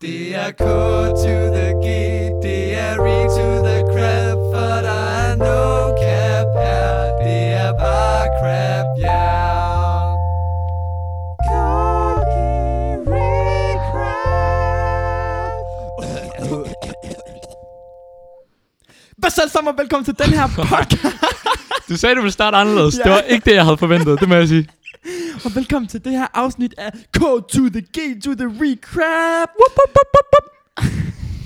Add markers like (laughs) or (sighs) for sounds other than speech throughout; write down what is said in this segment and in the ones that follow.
Det er K to the G, det er re to the crap, for der er no cap her. Det er bare crap, ja. Hvad så sammen, og velkommen til den her (laughs) podcast. Du sagde, du ville starte anderledes. Ja. Det var ikke det, jeg havde forventet, det må jeg sige. Og velkommen til det her afsnit af K to the G to the recap. Wup, wup, wup, wup, wup.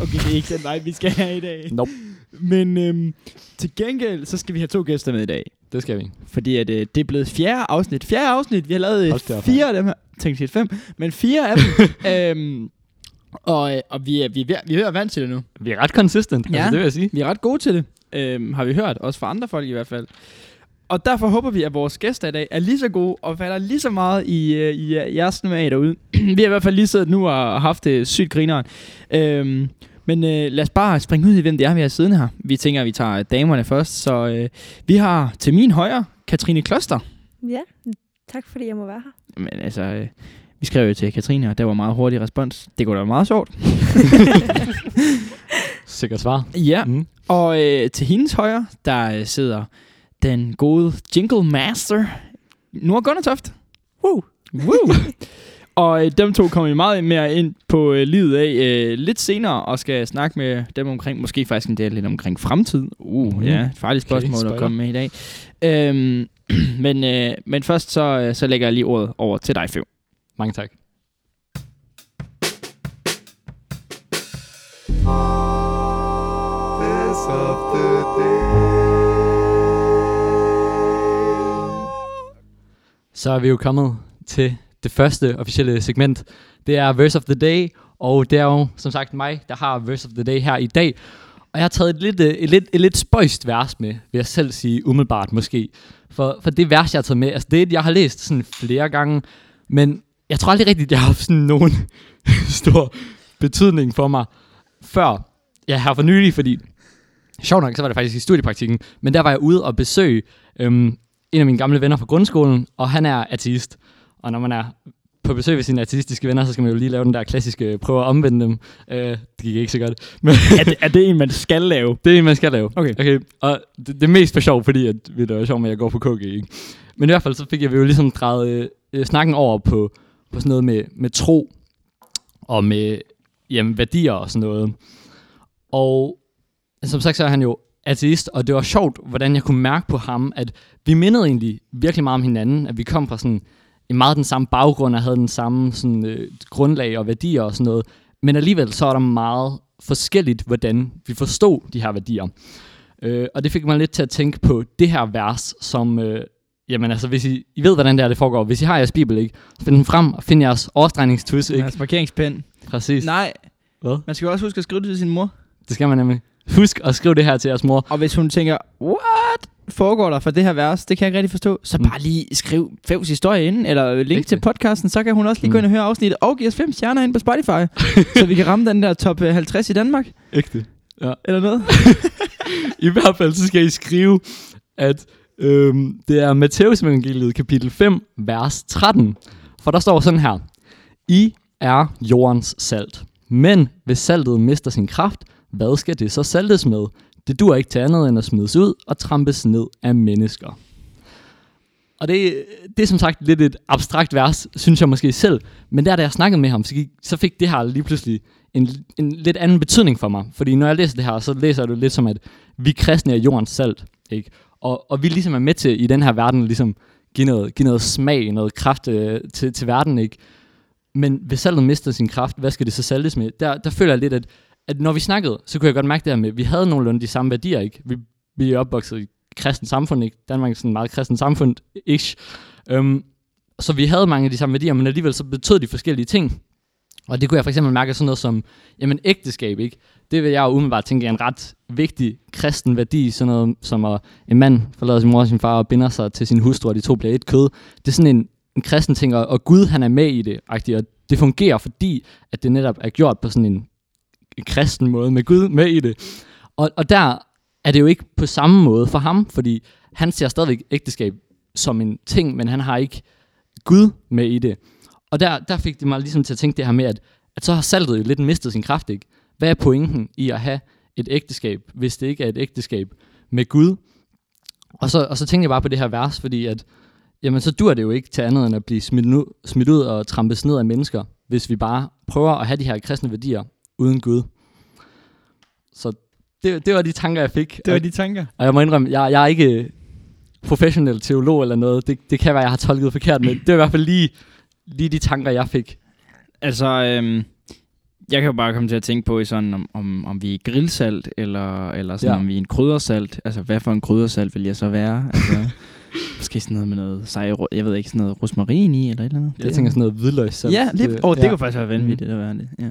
Okay, det er ikke den vej, vi skal have i dag. Nope. Men øhm, til gengæld, så skal vi have to gæster med i dag. Det skal vi. Fordi at, øh, det er blevet fjerde afsnit. Fjerde afsnit. Vi har lavet Hold da øh, op, fire af dem her. Tænk sige fem. Men fire af dem. (laughs) øhm, og, øh, og vi er, vi, er, ved- vi er ved at vant til det nu. Vi er ret consistent, Ja. altså, det vil jeg sige. Vi er ret gode til det, øhm, har vi hørt. Også fra andre folk i hvert fald. Og derfor håber vi, at vores gæster i dag er lige så gode og falder lige så meget i, øh, i øh, jeres smag derude. (clears throat) vi har i hvert fald lige siddet nu og haft det sygt grineren. Øhm, men øh, lad os bare springe ud i, hvem det er, vi har siddende her. Vi tænker, at vi tager damerne først. Så øh, vi har til min højre Katrine Kloster. Ja, tak fordi jeg må være her. Men altså, øh, vi skrev jo til Katrine, og der var meget hurtig respons. Det kunne da være meget sjovt. (laughs) Sikkert svar. Ja, Mm. Og øh, til hendes højre, der øh, sidder den gode Jingle Master, Nora Gunnetoft. Woo! Woo! (laughs) og øh, dem to kommer vi meget mere ind på øh, livet af øh, lidt senere, og skal snakke med dem omkring, måske faktisk en del lidt omkring fremtid. Uh, Mhm. ja, et farligt Okay, spørgsmål at spoiler. komme med i dag. Øhm, (clears throat) men, øh, men først så, øh, så lægger jeg lige ordet over til dig, Fev. Mange tak. Best of the Så er vi jo kommet til det første officielle segment. Det er Verse of the Day, og det er jo som sagt mig, der har Verse of the Day her i dag. Og jeg har taget et lidt, øh, et lidt, et lidt spøjst vers med, vil jeg selv sige umiddelbart måske. For, for det vers, jeg har taget med, altså det er et, jeg har læst sådan flere gange, men jeg tror aldrig rigtigt, jeg har haft sådan nogen (laughs) stor betydning for mig før. Ja, her for nylig, fordi sjovt nok, så var det faktisk i studiepraktikken, men der var jeg ude og besøge øhm, en af mine gamle venner fra grundskolen, og han er ateist. Og når man er på besøg ved sine ateistiske venner, så skal man jo lige lave den der klassiske prøve at omvende dem. Øh, det gik ikke så godt. (laughs) Men er, det, er det en, man skal lave? det er en, man skal lave. Okay. okay. Og det, det er mest for sjov, fordi at, det er sjovt at jeg går på KG. Ikke? Men i hvert fald, så fik jeg jo ligesom drejet øh, øh, snakken over på, på sådan noget med, med tro og med jamen, værdier og sådan noget. Og som sagt, så er han jo ateist, og det var sjovt, hvordan jeg kunne mærke på ham, at vi mindede egentlig virkelig meget om hinanden, at vi kom fra sådan en meget den samme baggrund, og havde den samme sådan, øh, grundlag og værdier og sådan noget. Men alligevel så er der meget forskelligt, hvordan vi forstod de her værdier. Øh, og det fik mig lidt til at tænke på det her vers, som, øh, jamen altså, hvis I, I ved, hvordan det er, det foregår. Hvis I har jeres bibel, ikke? Så find den frem og find jeres overstregningstus, ikke? Altså parkeringspind. Præcis. Nej, Hvad? man skal jo også huske at skrive det til sin mor. Det skal man nemlig. Husk at skrive det her til jeres mor. Og hvis hun tænker, what foregår der for det her vers, det kan jeg ikke rigtig forstå, så Mm. bare lige skriv Fevs historie ind, eller link Rigtigt. til podcasten, så kan hun også lige gå Mm. ind og høre afsnittet, og give os fem stjerner ind på Spotify, (laughs) så vi kan ramme den der top øh, 50 i Danmark, Ægte. eller noget. (laughs) I hvert fald, så skal I skrive, at øhm, det er Matteus evangeliet kapitel 5, vers 13. For der står sådan her. I er jordens salt. Men hvis saltet mister sin kraft, hvad skal det så saltes med? Det dur ikke til andet end at smides ud og trampes ned af mennesker. Og det, det er som sagt lidt et abstrakt vers, synes jeg måske selv. Men der, da jeg snakkede med ham, så, gik, så fik det her lige pludselig en, en lidt anden betydning for mig. Fordi når jeg læser det her, så læser jeg det lidt som, at vi kristne er jordens salt. Ikke? Og, og vi ligesom er med til i den her verden ligesom give noget, give noget smag, noget kraft øh, til, til verden. Ikke? Men hvis saltet mister sin kraft, hvad skal det så saltes med? Der, der føler jeg lidt, at, at når vi snakkede, så kunne jeg godt mærke det her med, at vi havde nogenlunde de samme værdier. Ikke? Vi, vi er opvokset i kristen samfund, ikke? Danmark er sådan meget kristen samfund, ish. Um, øhm, så vi havde mange af de samme værdier, men alligevel så betød de forskellige ting. Og det kunne jeg for eksempel mærke sådan noget som, jamen ægteskab, ikke? Det vil jeg jo umiddelbart tænke er en ret vigtig kristen værdi, sådan noget som at en mand forlader sin mor og sin far og binder sig til sin hustru, og de to bliver et kød. Det er sådan en, en kristen ting, og, og Gud han er med i det, og det fungerer, fordi at det netop er gjort på sådan en kristen måde, med Gud med i det. Og, og der er det jo ikke på samme måde for ham, fordi han ser stadigvæk ægteskab som en ting, men han har ikke Gud med i det. Og der, der fik det mig ligesom til at tænke det her med, at, at så har saltet jo lidt mistet sin kraft, ikke? Hvad er pointen i at have et ægteskab, hvis det ikke er et ægteskab med Gud? Og så, og så tænkte jeg bare på det her vers, fordi at, jamen så dur det jo ikke til andet end at blive smidt, nu, smidt ud og trampes ned af mennesker, hvis vi bare prøver at have de her kristne værdier uden Gud. Så det, det var de tanker, jeg fik. Det var de tanker. og jeg må indrømme, jeg, jeg er ikke professionel teolog eller noget. Det, det kan være, jeg har tolket forkert, men det var i hvert fald lige, lige de tanker, jeg fik. Altså, øhm, jeg kan jo bare komme til at tænke på, i sådan, om, om, om vi er grillsalt, eller, eller sådan, Ja. om vi er en kryddersalt. Altså, hvad for en kryddersalt vil jeg så være? Altså, (laughs) måske sådan noget med noget sej, jeg ved ikke, sådan noget rosmarin i, eller et eller andet. Jeg tænker sådan noget hvidløgssalt. Ja, det, oh, det ja. kunne faktisk være vanvittigt at være det. Ja.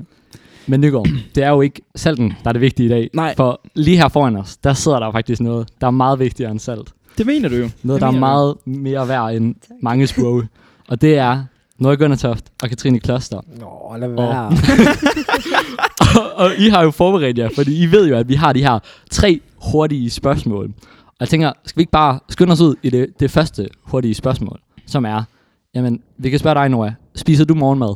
Men Nygaard, det er jo ikke salten, der er det vigtige i dag. Nej. For lige her foran os, der sidder der faktisk noget, der er meget vigtigere end salt. Det mener du jo. Noget, Det der er mener du. meget mere værd end mange sprog. Og det er Norge Gunnertoft og Katrine Kloster. Nå, lad være. være. (laughs) og, og I har jo forberedt jer, fordi I ved jo, at vi har de her tre hurtige spørgsmål. Og jeg tænker, skal vi ikke bare skynde os ud i det, det første hurtige spørgsmål, som er, jamen, vi kan spørge dig, Nora. Spiser du morgenmad?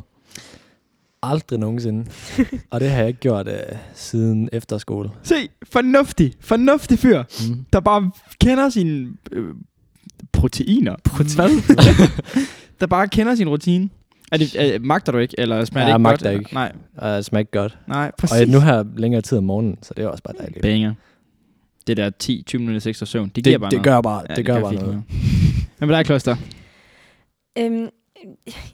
Aldrig nogensinde. (laughs) Og det har jeg ikke gjort uh, siden efterskole. Se, fornuftig, fornuftig fyr, Mm. der bare kender sine øh, proteiner. Hvad? (laughs) (laughs) der bare kender sin rutine. Er det, er, magter du ikke, eller smager Ja, det ikke jeg godt? magter ikke. Nej, Og det smager ikke godt. nej, Og præcis. jeg, nu har jeg længere tid om morgenen, så det er også bare dejligt. Banger. Det der 10-20 minutter ekstra søvn, det giver Det, bare det noget. gør bare, Ja, det gør gør bare fint noget. Men med dig, Kloster? Øhm,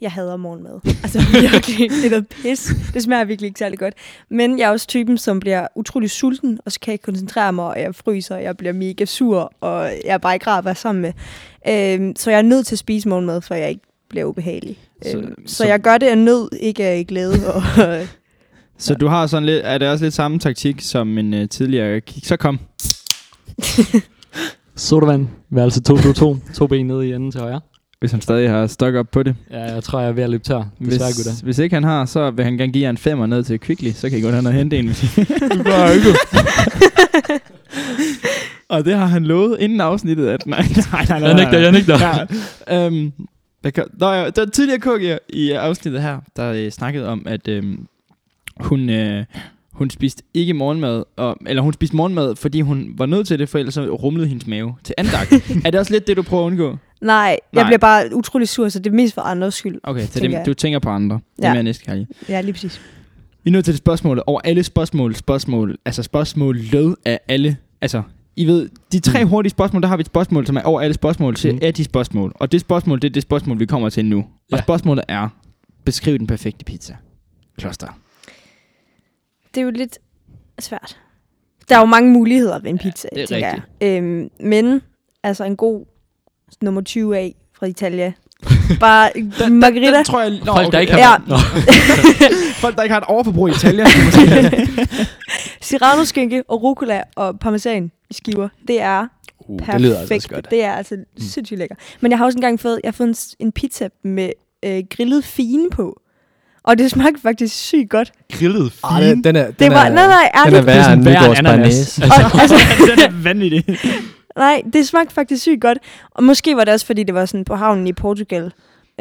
jeg hader morgenmad. Altså virkelig, det er noget pis. Det smager virkelig ikke særlig godt. Men jeg er også typen, som bliver utrolig sulten, og så kan jeg ikke koncentrere mig, og jeg fryser, og jeg bliver mega sur, og jeg er bare ikke rar at være sammen med. Øhm, så jeg er nødt til at spise morgenmad, for jeg ikke bliver ubehagelig. Så- øhm, så, så- så jeg gør det af nød, ikke af glæde. Og, Så du har sådan lidt, er det også lidt samme taktik som en uh, tidligere kick? Så kom. (laughs) Sodavand, værelse 222, to ben nede i enden til højre. Hvis han stadig har stok op på det. Ja, jeg tror, jeg er ved at løbe tør. Desværre, Hvis, gutter. hvis ikke han har, så vil han gerne give jer en femmer ned til Kvickly, så kan I gå hen og hente en. (laughs) (laughs) og det har han lovet inden afsnittet, at nej, nej, nej, nej, Jeg nægter, jeg nægter. Ja, øhm, der, kan, der, er, der er tidligere KG i afsnittet her, der øh, snakkede om, at øhm, hun, øh, hun spiste ikke morgenmad, og, eller hun spiste morgenmad, fordi hun var nødt til det, for ellers rumlede hendes mave til andagt. (laughs) er det også lidt det, du prøver at undgå? nej, jeg Nej. bliver bare utrolig sur, så det er mest for andres skyld. Okay, så det, du tænker på andre. Det er mere næstekærlig. Ja, lige præcis. Vi er nødt til det spørgsmål. Over alle spørgsmål, spørgsmål, altså spørgsmål lød af alle. Altså, I ved, de tre Mm. hurtige spørgsmål, der har vi et spørgsmål, som er over alle spørgsmål til Mm. af de spørgsmål. Og det spørgsmål, det er det spørgsmål, vi kommer til nu. Ja. Og spørgsmålet er, beskriv den perfekte pizza. Kloster. Det er jo lidt svært. Der er jo mange muligheder ved en pizza, det er jeg. Øhm, men altså en god nummer 20 af fra Italia. Bare (laughs) margarita. Den tror jeg... Nå, Folk, der ikke har... Ja. Nå. (laughs) (laughs) Folk, der ikke har et overforbrug i have- Serrano skinke og rucola og parmesan i skiver. Det er Uh, perfekt. det lyder altså godt. Det er altså sindssygt lækker. Men jeg har også engang fået, jeg har fået en, en pizza med øh, grillet fine på. Og det smagte faktisk sygt godt. Grillet Ah, den, den er, den Det var, er, nej, nej, den er ærligt. værre end værre Nygaards end ananas. Barnæs. Og, altså, den er (laughs) (laughs) vanvittig. nej, det smagte faktisk sygt godt. Og måske var det også, fordi det var sådan på havnen i Portugal,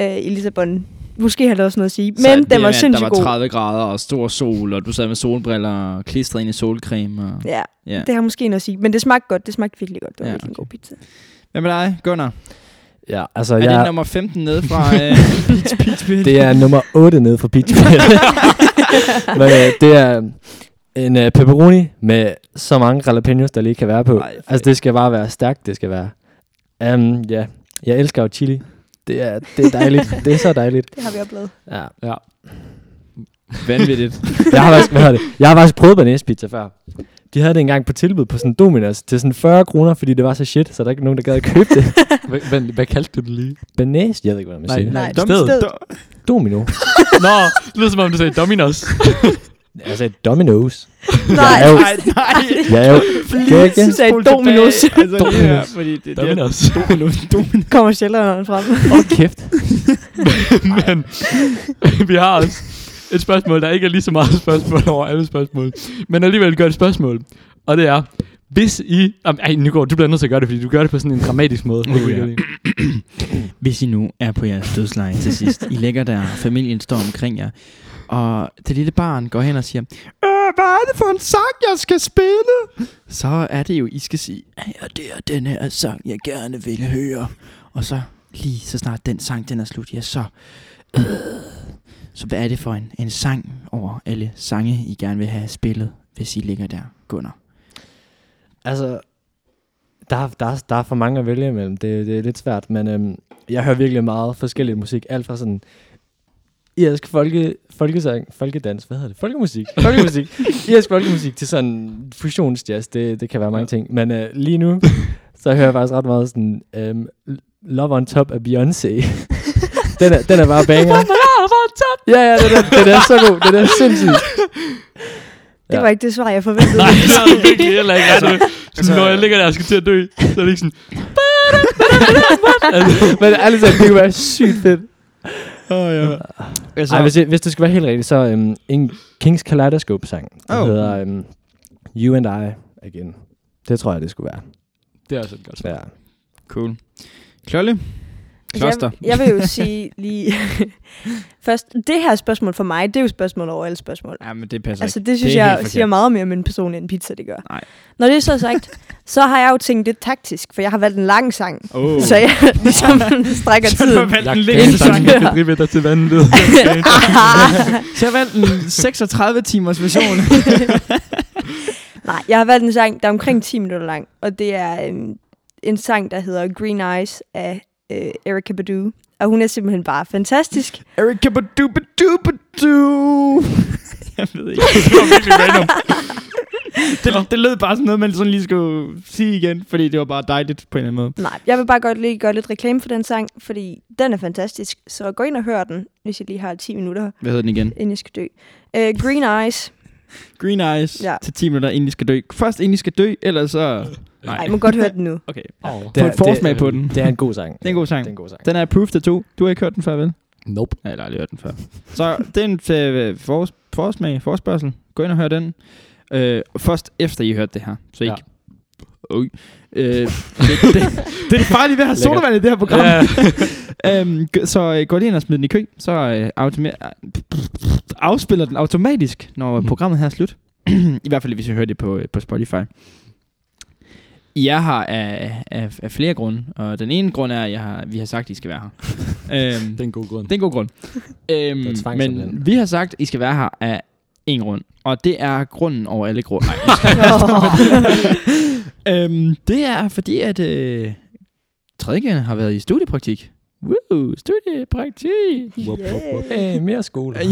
øh, i Lissabon. Måske har det også noget at sige. Men den var sindssygt Der var god. 30 grader og stor sol, og du sad med solbriller og klistret ind i solcreme. Og... Ja, Ja. det har måske noget at sige. Men det smagte godt. Det smagte virkelig godt. Det var Ja, virkelig en okay. god pizza. Hvad med dig, Gunnar? Ja, altså, Er det jeg, nummer 15 nede fra øh, (laughs) Peach Peach Pit? det er nummer 8 nede fra Peach Pit. (laughs) Men øh, det er en øh, pepperoni med så mange jalapenos, der lige kan være på. Ej, altså, det skal bare være stærkt, det skal være. Um, ja, jeg elsker jo chili. Det er, det er dejligt. (laughs) det er så dejligt. Det har vi oplevet. Ja. Ja. Vanvittigt. Jeg har faktisk, hvad det? Jeg har faktisk prøvet banæs pizza før. De havde det engang på tilbud på sådan Dominos til sådan 40 kroner, fordi det var så shit, så der er ikke nogen, der gad at købe det. (laughs) Hvad, hvad, hvad kaldte du det lige? Banæs? Jeg ved ikke, hvordan man Nej, siger det. nej. Nej, Dum dumt sted. sted. Domino. (laughs) Nå, det lyder som om du sagde Dominos. (laughs) Jeg sagde Domino's. Nej, Jeg er jo, Nej, nej. jeg er jo Kan ikke? Du sagde Dominos. Altså, Dominos. her, fordi det, det er Dominos. Dominos. Dominos. kommer sjældnere frem. Hold kæft. Men vi har også et spørgsmål, der ikke er lige så meget spørgsmål over alle spørgsmål. Men alligevel gør et spørgsmål. Og det er, hvis I... Jamen, ej, Nygaard, du bliver nødt til at gøre det, fordi du gør det på sådan en dramatisk måde. Oh, ja. Hvis I nu er på jeres dødsleje til sidst, I ligger der, familien står omkring jer, og det lille barn går hen og siger, øh, hvad er det for en sang, jeg skal spille? Så er det jo, I skal sige, ja, det er den her sang, jeg gerne vil høre. Og så lige så snart den sang, den er slut, ja, så... Øh, så hvad er det for en, en sang over alle sange, I gerne vil have spillet, hvis I ligger der, Gunnar? Altså, der, er- der, er- der er for mange at vælge imellem. Det, det er lidt svært, men øhm, jeg hører virkelig meget forskellig musik. Alt fra sådan irsk folke, folkesang, folkedans, hvad hedder det? Folkemusik. (laughs) Folkemusik. irsk folkemusik til sådan fusionsjazz. Det, det kan være mange ting. Men øh, lige nu, så hører jeg faktisk ret meget sådan øhm, Love on Top af Beyoncé. (laughs) den, er, den er bare banger. Ja, ja, den er, den er så god. Den er sindssyg. Det Ja. var ikke det svar, jeg forventede. Nej, det er det virkelig heller ikke. Altså, altså- sådan, når jeg ligger der og skal til at dø, så er det ikke sådan... Men ærligt talt, det kunne være sygt fedt. Åh, oh, ja. Altså, Ej, hvis, det, hvis det skal være helt rigtigt, så um, en Kings Kaleidoscope-sang, der Oh. oh. hedder um, You and I Again. Det tror jeg, det skulle være. Det er også et godt svar. Ja. cool. Klolle? Kloster? Jeg, jeg vil jo sige lige... (laughs) Først, det her spørgsmål for mig, det er jo spørgsmål over alle spørgsmål. Ja, men det passer Altså, ikke. det synes Det jeg siger meget mere om en person, end pizza det gør. Nej. Når det er så sagt, så har jeg jo tænkt lidt taktisk, for jeg har valgt en lang sang. Oh. Så jeg (laughs) ligesom strækker Så du har tiden. valgt en længere sang, jeg kan drive dig til vandet. (laughs) Så jeg har valgt en 36 timers version. Nej, jeg har valgt en sang, der er omkring 10 minutter lang, og det er øhm, en sang, der hedder Green Eyes af øh, Erykah Badu. Og hun er simpelthen bare fantastisk. Erika Badu Badu Badu. (laughs) Jeg ved ikke. Det var virkelig random. (laughs) det, det lød bare sådan noget, man sådan lige skulle sige igen, fordi det var bare dejligt på en eller anden måde. Nej, jeg vil bare godt lige gøre lidt reklame for den sang, fordi den er fantastisk. Så gå ind og hør den, hvis jeg lige har 10 minutter, Hvad hedder den igen? inden jeg skal dø. Uh, Green Eyes. Green Eyes Ja. til 10 minutter, inden de skal dø. Først inden de skal dø, ellers så... (laughs) Nej, jeg må godt høre den nu. (laughs) Okay. Oh. Få et forsmag på den. Det er en god sang. Det er en god sang. Det er en god sang. Den er approved af to. Du har ikke hørt den før, vel? Nope. Nej, jeg har aldrig hørt den før. Så det er en øh, for, forsmag, forspørgsel. Gå ind og hør den. Øh, først efter I har hørt det her. Så ikke... Ja. Øh, det, det, det, er det farlige ved at have sodavand i det her program. Ja. (laughs) øhm, så øh, gå lige ind og smid den i kø, så øh, automa- afspiller den automatisk, når Mhm. programmet her er slut. (clears throat) I hvert fald, hvis I hører det på, øh, på Spotify. Jeg har af, af, af flere grunde, og den ene grund er, at jeg har, vi har sagt, at I skal være her. (laughs) øhm, Det er en god grund. det er en god grund. øhm, men vi har sagt, at I skal være her af en grund. Og det er grunden over alle grunde. (laughs) øhm, det er fordi, at øh, tredje har været i studiepraktik. Woo, studiepraktik. Wup, wup, wup. Hey, mere skole. (laughs)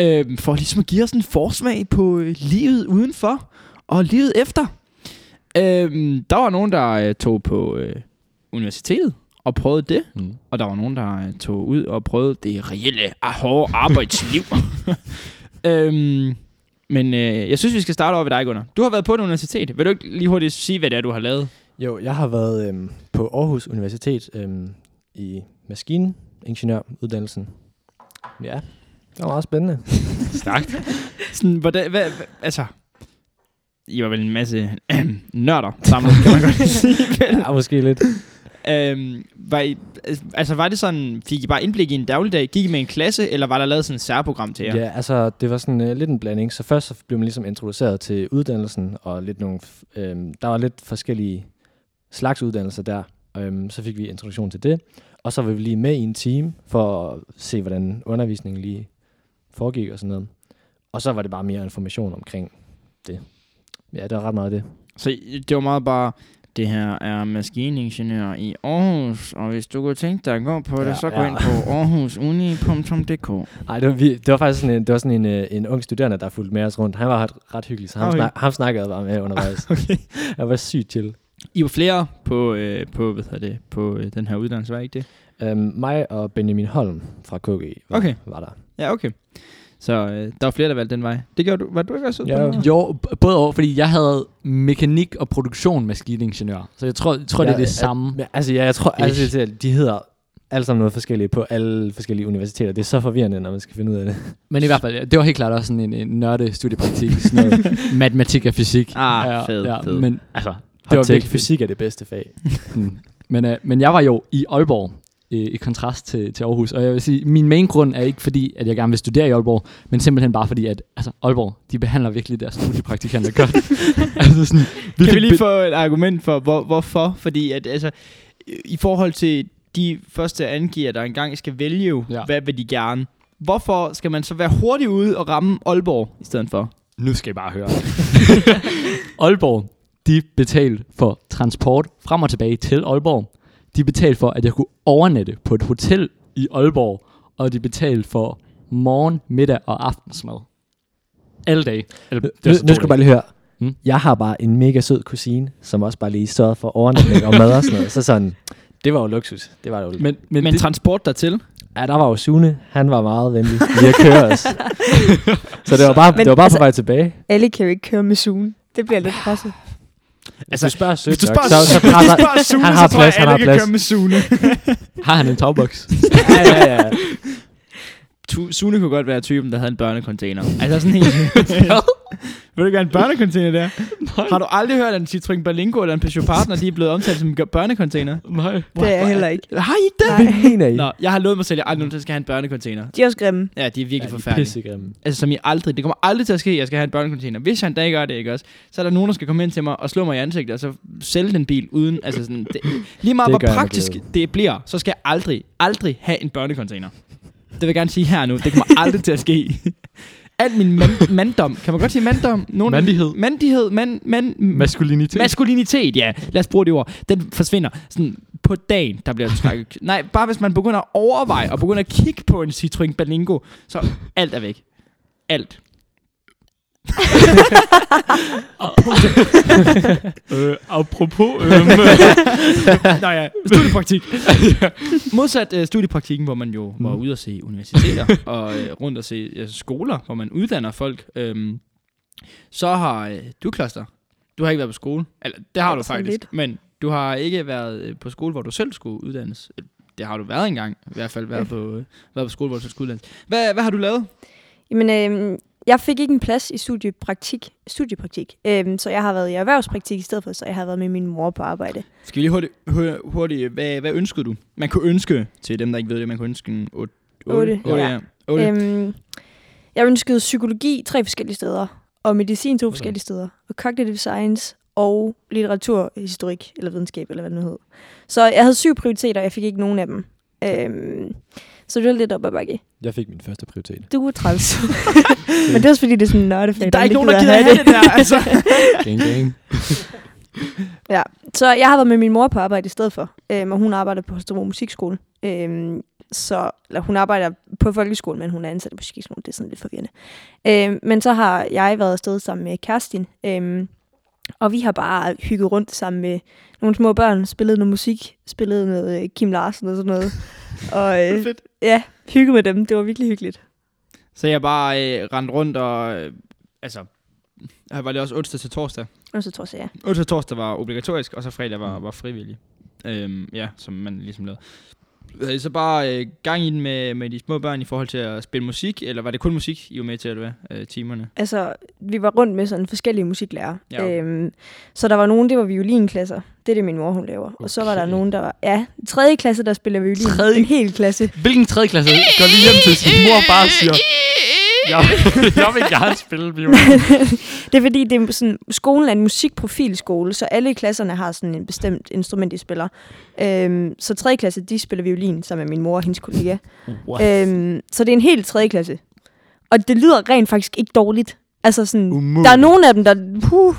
øhm, for ligesom at give os en forsmag på øh, livet udenfor og livet efter. Øhm, der var nogen, der øh, tog på øh, universitetet og prøvede det. Mm. Og der var nogen, der øh, tog ud og prøvede det reelle ah, hårde arbejdsliv. (laughs) øhm, men øh, jeg synes, vi skal starte over ved dig, Gunnar. Du har været på et universitet. Vil du ikke lige hurtigt sige, hvad det er, du har lavet? Jo, jeg har været øhm, på Aarhus Universitet øhm, i maskiningeniøruddannelsen. Ja, det var meget spændende. (laughs) Stærkt. Sådan, hvordan, hvad, hvad, altså, I var vel en masse (clears throat) nørder samlet, kan man godt (laughs) sige. Ja, måske lidt. øhm, var I, altså, var det sådan, fik I bare indblik i en dagligdag? Gik I med en klasse, eller var der lavet sådan et særprogram til jer? Ja, altså, det var sådan uh, lidt en blanding. Så først så blev man ligesom introduceret til uddannelsen, og lidt nogle, øhm, der var lidt forskellige slags uddannelser der. Øhm, så fik vi introduktion til det. Og så var vi lige med i en team, for at se, hvordan undervisningen lige foregik og sådan noget. Og så var det bare mere information omkring det. Ja, det var ret meget det. Så det var meget bare, det her er maskiningeniør i Aarhus, og hvis du kunne tænke dig at gå på det, Ja, så gå ja. ind på aarhusuni.dk. Nej, (laughs) det var, vi, det var faktisk sådan en, det var sådan en, øh, en ung studerende, der fulgte med os rundt. Han var ret, ret hyggelig, så ham, Okay. snak, ham snakkede jeg bare med undervejs. (laughs) Okay. Jeg var sygt chill. I var flere på, øh, på, hvad hedder det, på øh, den her uddannelse, var ikke det? Um, mig og Benjamin Holm fra KG var, Okay. var der. Ja, okay. Så øh, der var flere, der valgte den vej. Det gjorde du. Var du ikke også Ja? Jo, både over, fordi jeg havde mekanik og produktion maskiningeniør. Så jeg tror, jeg tror det er det samme. Ja, altså, ja, jeg tror, altså, det- de hedder alle sammen noget forskelligt på alle forskellige universiteter. Det er så forvirrende, når man skal finde ud af det. Men i hvert fald, ja, det var helt klart også sådan en, en nørde studiepraktik. Sådan noget (laughs) matematik og fysik. Ah, fed, fed. Men altså, Det var virkelig fysik er det bedste fag. Mm. Men, øh, men jeg var jo i Aalborg øh, i kontrast til, til Aarhus. Og jeg vil sige, min main grund er ikke fordi, at jeg gerne vil studere i Aalborg, men simpelthen bare fordi, at altså, Aalborg, de behandler virkelig deres studiepraktikanter godt. (laughs) altså sådan, Kan fik vi lige be- få et argument for, hvor, hvorfor? Fordi at, altså, i forhold til de første angiver, der engang skal vælge. Ja. hvad vil de gerne? Hvorfor skal man så være hurtig ude og ramme Aalborg i stedet for? Nu skal I bare høre. (laughs) Aalborg, de betalte for transport frem og tilbage til Aalborg. De betalte for, at jeg kunne overnatte på et hotel i Aalborg. Og de betalte for morgen, middag og aftensmad. Alle dage. Eller, det Nu, nu skal du bare lige høre. Mm. Jeg har bare en mega sød kusine, som også bare lige sørgede for overnatning og mad og sådan noget. Så sådan, det var jo luksus. Det var jo Men, men, Men, Men det, transport dertil? Ja, der var jo Sune. Han var meget venlig lige at køre os. (laughs) Så det var bare, Men det var bare altså- på vej tilbage. Alle kan jo ikke køre med sugen. Det bliver lidt presset. Altså, hvis du spørger sødt nok, så, så presser, spørger Sune, han har så plads, han har kan plads. køre med Sune. (laughs) har han en tagboks? (laughs) ja, ja, ja. Tu- Sune kunne godt være typen, der havde en børnecontainer. Altså sådan helt... (laughs) Vil du ikke have en børnecontainer der? Har du aldrig hørt, at en Citroën Berlingo eller en Peugeot Partner, de er blevet omtalt som børnecontainer? Nej. Det er jeg heller ikke. Har I ikke det? Mener I? Nå, jeg har lovet mig selv, at jeg aldrig nogensinde skal have en børnecontainer. De er også grimme. Ja, de er virkelig Ja, de er forfærdelige. pissegrimme. Altså, som I aldrig. Det kommer aldrig til at ske, at jeg skal have en børnecontainer. Hvis jeg en dag gør det, ikke også? Så er der nogen, der skal komme ind til mig og slå mig i ansigtet, og så sælge den bil uden... Altså sådan, det, lige meget Det hvor praktisk det bliver, så skal jeg aldrig, aldrig have en børnecontainer. Det vil jeg gerne sige her nu. Det kommer aldrig til at ske. Al min man- manddom. Kan man godt sige manddom? Nogen Mandighed. Mandighed. Man, man, Maskulinitet. Maskulinitet, ja. Lad os bruge det ord. Den forsvinder sådan på dagen, der bliver trækket. (laughs) Nej, bare hvis man begynder at overveje og begynder at kigge på en Citroën Berlingo, så alt er væk. Alt. (laughs) øh, apropos... (laughs) Øh, Nå ja, studiepraktik. (laughs) Modsat uh, studiepraktikken, hvor man jo var ude at se universiteter og uh, rundt at se uh, skoler, hvor man uddanner folk, øhm, så har uh, du, Kloster, du har ikke været på skole. Eller, det har Ja, du faktisk. lidt. Men du har ikke været øh, på skole, hvor du selv skulle uddannes. Det har du været engang. I hvert fald været på, øh, været på skole, hvor du selv skulle uddannes. Hvad, hvad har du lavet? Jamen, øh, jeg fik ikke en plads i studiepraktik, studiepraktik øh, så jeg har været i erhvervspraktik i stedet for, så jeg har været med min mor på arbejde. Skal vi lige hurtigt, hurtigt, hurtigt hvad, hvad ønskede du? Man kunne ønske, til dem, der ikke ved det, man kunne ønske en 8. Otte, ja. ja. 8. Øhm, jeg ønskede psykologi tre forskellige steder, og medicin to forskellige steder, og cognitive science og litteraturhistorik, eller videnskab, eller hvad det nu hed. Så jeg havde syv prioriteter, og jeg fik ikke nogen af dem. Øhm, så det var lidt op ad bakke. Jeg fik min første prioritet. Du er træls. (laughs) Men det er også fordi, det er sådan en nørdefag. der er ikke nogen, der gider have det der, altså. (laughs) gang, gang. (laughs) Ja, så jeg har været med min mor på arbejde i stedet for, øhm, og hun arbejder på Holstebro Musikskole. Øhm, så, eller hun arbejder på folkeskole, men hun er ansat på musikskolen. Det er sådan lidt forvirrende. Øhm, men så har jeg været afsted sammen med Kerstin, øhm, og vi har bare hygget rundt sammen med nogle små børn, spillet noget musik, spillet noget øh, Kim Larsen og sådan noget. (laughs) og øh, Fedt. ja, hygget med dem. Det var virkelig hyggeligt. Så jeg bare øh, rendt rundt og... Øh, altså, her var det også onsdag til torsdag. Så tror jeg, ja. Onsdag til torsdag var obligatorisk, og så fredag var, var frivillig. Øhm, ja, som man ligesom lavede. Havde I så bare øh, gang i den med, med de små børn i forhold til at spille musik, eller var det kun musik, I var med til, eller hvad, øh, timerne? Altså, vi var rundt med sådan forskellige musiklærer. Ja. Øhm, så der var nogen, det var violinklasser. Det er det, min mor, hun laver. Og så var der Okay. nogen, der var... Ja, tredje klasse, der spiller violin. Tredje? En hel klasse. Hvilken tredje klasse går lige hjem til sin mor og bare siger, jeg, (laughs) jeg vil gerne spille violin. det er fordi, det er sådan, skolen er en musikprofilskole, så alle klasserne har sådan en bestemt instrument, de spiller. Øhm, så tredje klasse, de spiller violin sammen med min mor og hendes kollega. Øhm, så det er en helt tredje klasse. Og det lyder rent faktisk ikke dårligt. Altså sådan, Umuligt. der er nogle af dem, der... Puh,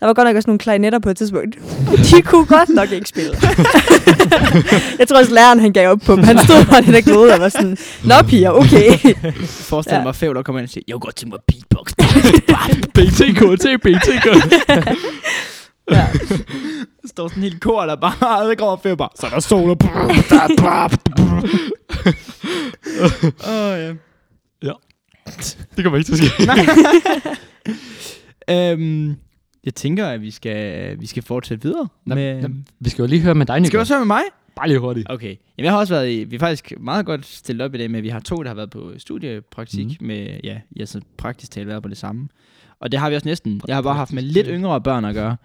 der var godt nok også nogle klarinetter på et tidspunkt. (laughs) De kunne godt nok ikke spille. (laughs) jeg tror også, læreren han gav op på dem. Han stod bare lidt og glodede og var sådan, Nå piger, okay. (laughs) Forestil Ja. ja. mig Fæv, der kommer ind og siger, jeg godt til mig beatbox. BTK, BTK. ja. Står sådan en hel kor, der bare aldrig kommer Fæv bare, så er der solo. Åh, ja. Det kommer ikke til at ske. øhm, jeg tænker, at vi skal, vi skal fortsætte videre. Nå, med, nå, Vi skal jo lige høre med dig, skal vi Nicolai. også høre med mig? Bare lige hurtigt. Okay. Jamen, jeg har også været i, vi er faktisk meget godt stillet op i dag med, at vi har to, der har været på studiepraktik mm. med, ja, jeg så praktisk talt været på det samme. Og det har vi også næsten. Jeg har bare haft med lidt yngre børn at gøre.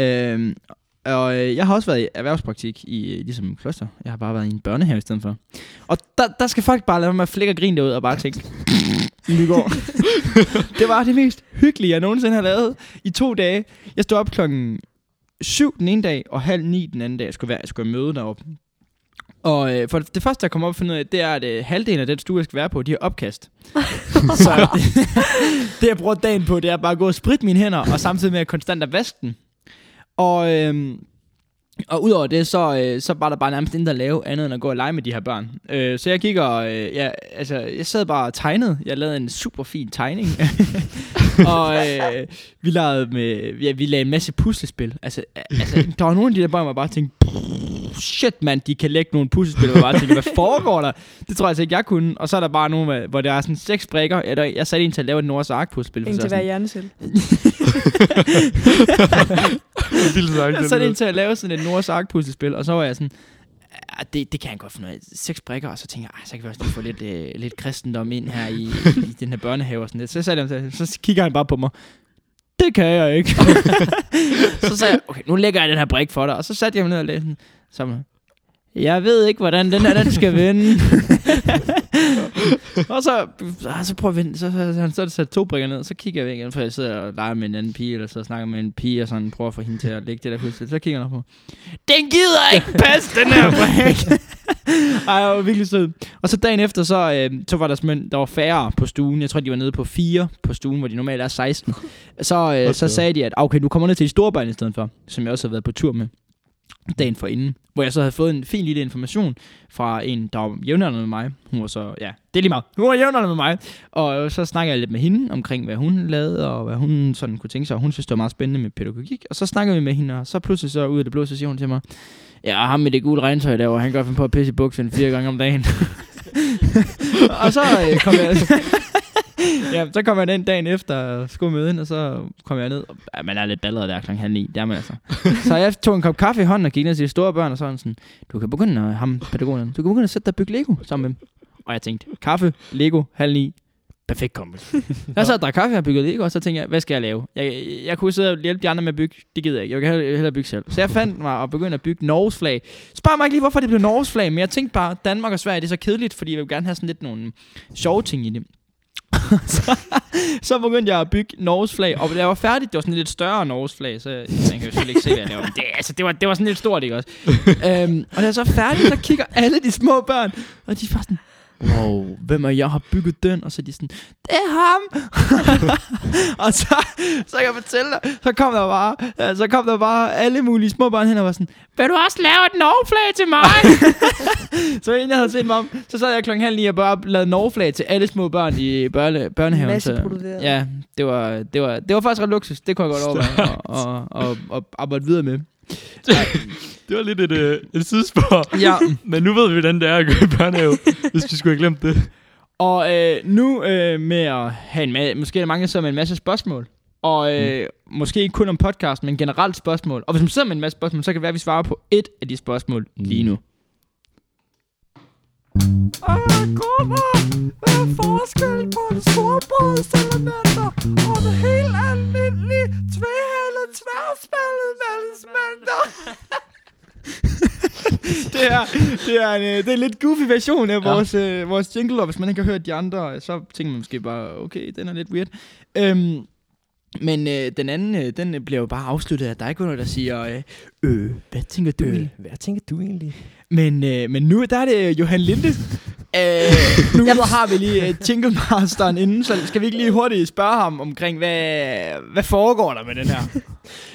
Øhm, Og øh, jeg har også været i erhvervspraktik i, øh, ligesom kloster. Jeg har bare været i en børnehave i stedet for. Og der, der skal folk bare lade at flække og grine derud og bare tænke, (laughs) Nygaard. (laughs) det var det mest hyggelige, jeg nogensinde har lavet i to dage. Jeg stod op klokken syv den ene dag, og halv ni den anden dag. Jeg skulle, være, jeg skulle møde deroppe. Og øh, for det første, jeg kom op og finde ud af, det er, at øh, halvdelen af den stue, jeg skal være på, de har opkast. (laughs) så det, (laughs) det, jeg bruger dagen på, det er bare at gå og spritte mine hænder, og samtidig med at konstant at vaske den. Og, øh, og udover det, så, øh, så var der bare nærmest intet at lave andet end at gå og lege med de her børn. Øh, så jeg og, øh, ja, altså, jeg sad bare og tegnede. Jeg lavede en super fin tegning. (laughs) og øh, vi lavede med, ja, vi lavede en masse puslespil. Altså, altså, der var nogle af de der børn, hvor jeg bare tænkte, shit mand, de kan lægge nogle puslespil, jeg bare tænkte, hvad foregår der? Det tror jeg altså ikke, jeg kunne. Og så er der bare nogle, hvor der er sådan seks brækker. Jeg, der, jeg satte en til at lave et Nords Ark puslespil. En til hver hjernecelle. (laughs) (laughs) Vildt satte en til at lave sådan et Nords Ark puslespil, og så var jeg sådan, "Ah, det, det kan jeg godt finde ud af. Seks brækker, og så tænker jeg, "Ej, så kan vi også lige få lidt, øh, lidt kristendom ind her i, i den her børnehave og sådan lidt. Så, sagde jeg, så, så kigger han bare på mig. Det kan jeg ikke. (laughs) så sagde jeg, okay, nu lægger jeg den her brik for dig. Og så satte jeg mig ned og læste den. Så jeg ved ikke, hvordan den her den skal vende. (laughs) (laughs) og så, ah, så prøver jeg. Så, så, så, så sat to brikker ned. Så kigger jeg væk igen, for jeg sidder og leger med en anden pige, eller så snakker med en pige, og sådan prøver at få hende til at lægge det der pudsel. Så kigger jeg på. Den gider ikke passe, den her brik. (laughs) Ej, jeg var virkelig sød. Og så dagen efter, så, øh, så var der simpelthen, der var færre på stuen. Jeg tror, de var nede på fire på stuen, hvor de normalt er 16. Så, øh, så sagde de, at okay, du kommer ned til de store børn i stedet for, som jeg også har været på tur med dagen for inden, hvor jeg så havde fået en fin lille information fra en, der var jævnaldrende med mig. Hun var så, ja, det er lige meget. Hun var jævnaldrende med mig. Og så snakkede jeg lidt med hende omkring, hvad hun lavede, og hvad hun sådan kunne tænke sig. Og hun synes, det var meget spændende med pædagogik. Og så snakkede vi med hende, og så pludselig så ud af det blå, så siger hun til mig, ja, ham med det gule regntøj der, hvor han gør finde på at pisse i bukserne fire gange om dagen. (laughs) (laughs) og så øh, kom jeg... (laughs) ja, så kom jeg den dagen efter og skulle møde hende, og så kom jeg ned. Ja, man er lidt balleret der klokken halv ni, det er man altså. (laughs) så jeg tog en kop kaffe i hånden og gik ned til de store børn, og sådan sådan, du kan begynde at, ham, pædagogen, du kan begynde at sætte dig og bygge Lego sammen med dem. Og jeg tænkte, kaffe, Lego, halv ni, perfekt kombo. (laughs) jeg sad og drak kaffe og byggede Lego, og så tænkte jeg, hvad skal jeg lave? Jeg, jeg, jeg kunne sidde og hjælpe de andre med at bygge, det gider jeg ikke. Jeg vil hellere, bygge selv. Så jeg fandt mig og begyndte at bygge Norges flag. Spørg mig ikke lige, hvorfor det blev Norges flag, men jeg tænkte bare, Danmark og Sverige, det er så kedeligt, fordi jeg vil gerne have sådan lidt nogle sjove ting i det. (laughs) så, så begyndte jeg at bygge Norges flag, og da jeg var færdig, det var sådan lidt større Norges flag, så jeg, jeg kan jo selvfølgelig ikke se, hvad jeg laver. Men det, altså, det, var, det var sådan lidt stort, ikke også? øhm, og da jeg så er færdig, så kigger alle de små børn, og de er bare sådan, wow, hvem er jeg har bygget den? Og så er de sådan, det er ham! (laughs) og så, så kan jeg fortælle dig, så kom der bare, ja, så kom der bare alle mulige små børn hen og var sådan, vil du også lave et Norge-flag til mig? (laughs) så inden jeg havde set mig om, så sad jeg klokken halv ni og bare lavede Norge-flag til alle små børn i børne, børnehaven. Så, ja, det var, det, var, det var faktisk ret luksus. Det kunne jeg godt overveje at, at, at, at arbejde videre med. (laughs) Det var lidt et, øh, et sidespor. Ja, Men nu ved vi, hvordan det er at gå i børnehave, hvis vi skulle have glemt det. Og øh, nu øh, med at have en masse, måske er der mange, der sidder med en masse spørgsmål. Og øh, mm. måske ikke kun om podcast, men generelt spørgsmål. Og hvis man sidder med en masse spørgsmål, så kan det være, at vi svarer på et af de spørgsmål mm. lige nu. Hvad er forskel på en storbrødselementer og en helt almindelig tvæhalet tværspaldet (laughs) det, er, det, er en, øh, det er en lidt goofy version af vores, øh, vores jingle, og hvis man ikke har hørt de andre, så tænker man måske bare, okay, den er lidt weird. Øhm, men øh, den anden, øh, den øh, bliver jo bare afsluttet af dig, Gunnar, der siger, øh, øh hvad tænker du egentlig? hvad tænker du egentlig? Men, øh, men nu der er det øh, Johan Linde. (laughs) øh, nu har vi lige uh, Jingle Masteren inden, så skal vi ikke lige hurtigt spørge ham omkring, hvad, hvad foregår der med den her? (laughs)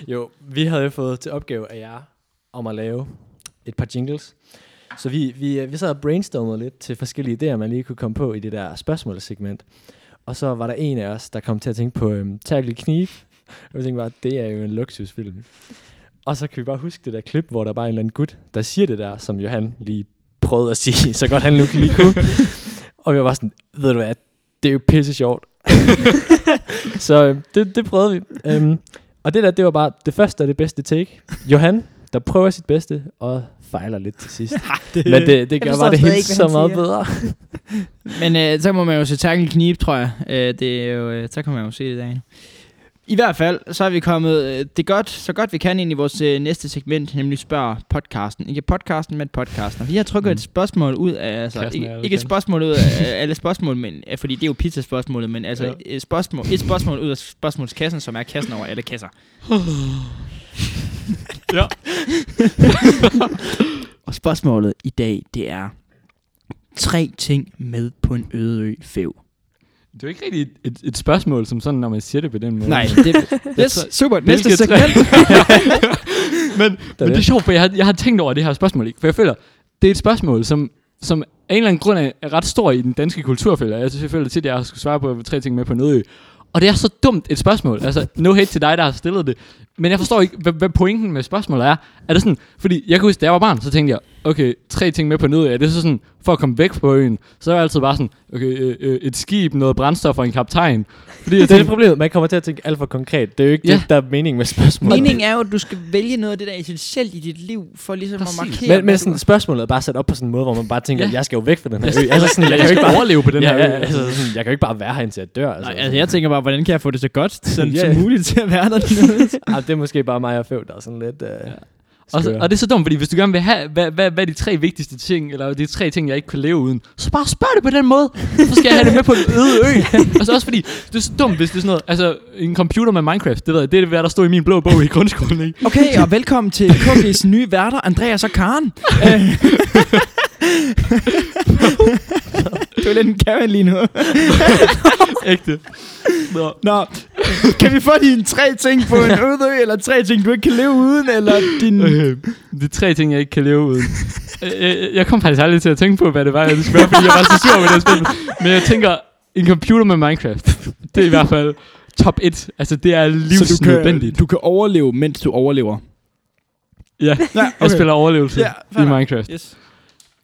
Jo, vi havde jo fået til opgave af jer om at lave et par jingles. Så vi, vi, øh, vi sad og brainstormede lidt til forskellige idéer, man lige kunne komme på i det der spørgsmålssegment. Og så var der en af os, der kom til at tænke på øhm, Tackle Kniv. Og vi tænkte bare, det er jo en luksusfilm. Og så kan vi bare huske det der klip, hvor der bare er en eller anden gut, der siger det der, som Johan lige prøvede at sige, så godt han nu lige kunne. og vi var bare sådan, ved du hvad, det er jo pisse sjovt. (laughs) så øhm, det, det prøvede vi. Øhm, og det der, det var bare det første og det bedste take. Johan, der prøver sit bedste og fejler lidt til sidst. (laughs) det, Men det, det gør bare det ikke, så meget siger. bedre. (laughs) Men øh, så må man jo se tackle knib, tror jeg. Øh, det er jo, øh, så kan man jo se det i dag. I hvert fald, så er vi kommet øh, det godt, så godt vi kan ind i vores øh, næste segment, nemlig spørg podcasten. Ikke podcasten, men podcasten. Og vi har trykket Mm. et spørgsmål ud af, altså, ikke, ikke et spørgsmål ud af (laughs) alle spørgsmål, men, fordi det er jo pizzaspørgsmålet, men altså ja. et, spørgsmål, et spørgsmål ud af spørgsmålskassen, som er kassen over alle kasser. (sighs) (laughs) Ja. (laughs) Og spørgsmålet i dag, det er tre ting med på en øde ø fæv. Det er jo ikke rigtig et, et, et spørgsmål, som sådan, når man siger det på den måde. Nej, det, yes, super. Næste segment. (laughs) men, men det er sjovt, for jeg har, jeg har tænkt over det her spørgsmål, ikke? for jeg føler, det er et spørgsmål, som, som af en eller anden grund er, er ret stor i den danske kultur, føler jeg. Synes, jeg føler tit, at jeg skulle svare på tre ting med på Nødø. Og det er så dumt et spørgsmål. Altså, no hate til dig, der har stillet det. Men jeg forstår ikke, hvad, hvad pointen med spørgsmålet er. Er det sådan, fordi jeg kan huske, da jeg var barn, så tænkte jeg, okay, tre ting med på Nødø. Er det så sådan, for at komme væk på øen, så er jeg altid bare sådan, okay, øh, øh, et skib, noget brændstof og en kaptajn. Fordi Det er det problemet. Man kommer til at tænke alt for konkret. Det er jo ikke Ja. ja. det, der er meningen med spørgsmålet. Meningen er jo, at du skal vælge noget af det der essentielt i dit liv, for ligesom Præcis. at markere, Men, men sådan, spørgsmålet er bare sat op på sådan en måde, hvor man bare tænker, Ja. ja. jeg skal jo væk fra den her Jeg ø. Altså sådan, jeg, jeg, kan jo ikke bare overleve på den ja, her ja, ø. altså, sådan, jeg kan jo ikke bare være her indtil jeg dør. Altså, Nej, altså jeg tænker bare, hvordan kan jeg få det så godt sådan, (laughs) Ja. som muligt til at være der ah, (laughs) det er måske bare mig og Føv, der er sådan lidt... Uh, ja. Og, så, og det er så dumt, fordi hvis du gerne vil have, hvad, hvad, hvad er de tre vigtigste ting, eller de tre ting, jeg ikke kan leve uden, så bare spørg det på den måde. Så skal jeg have det med på en øde ø. og (laughs) så også fordi, det er så dumt, hvis det er sådan noget, altså en computer med Minecraft, det ved jeg, det er det, der stod i min blå bog i grundskolen, ikke? Okay, og velkommen til KG's nye værter, Andreas og Karen. (laughs) (laughs) Øh. du er lidt en Karen lige nu. (laughs) Ægte. Nå. Nå, kan vi få dine tre ting på en øde ø, eller tre ting, du ikke kan leve uden, eller din... Okay. Er tre ting, jeg ikke kan leve uden. Øh, jeg kom faktisk aldrig til at tænke på, hvad det var, jeg skulle være, fordi jeg var så sur med det spil. Men jeg tænker, en computer med Minecraft, det er i hvert fald top 1. Altså, det er Så du livsnødvendigt. kan, du kan overleve, mens du overlever. Ja, Ja, jeg spiller overlevelse Ja, i. Minecraft. Yes.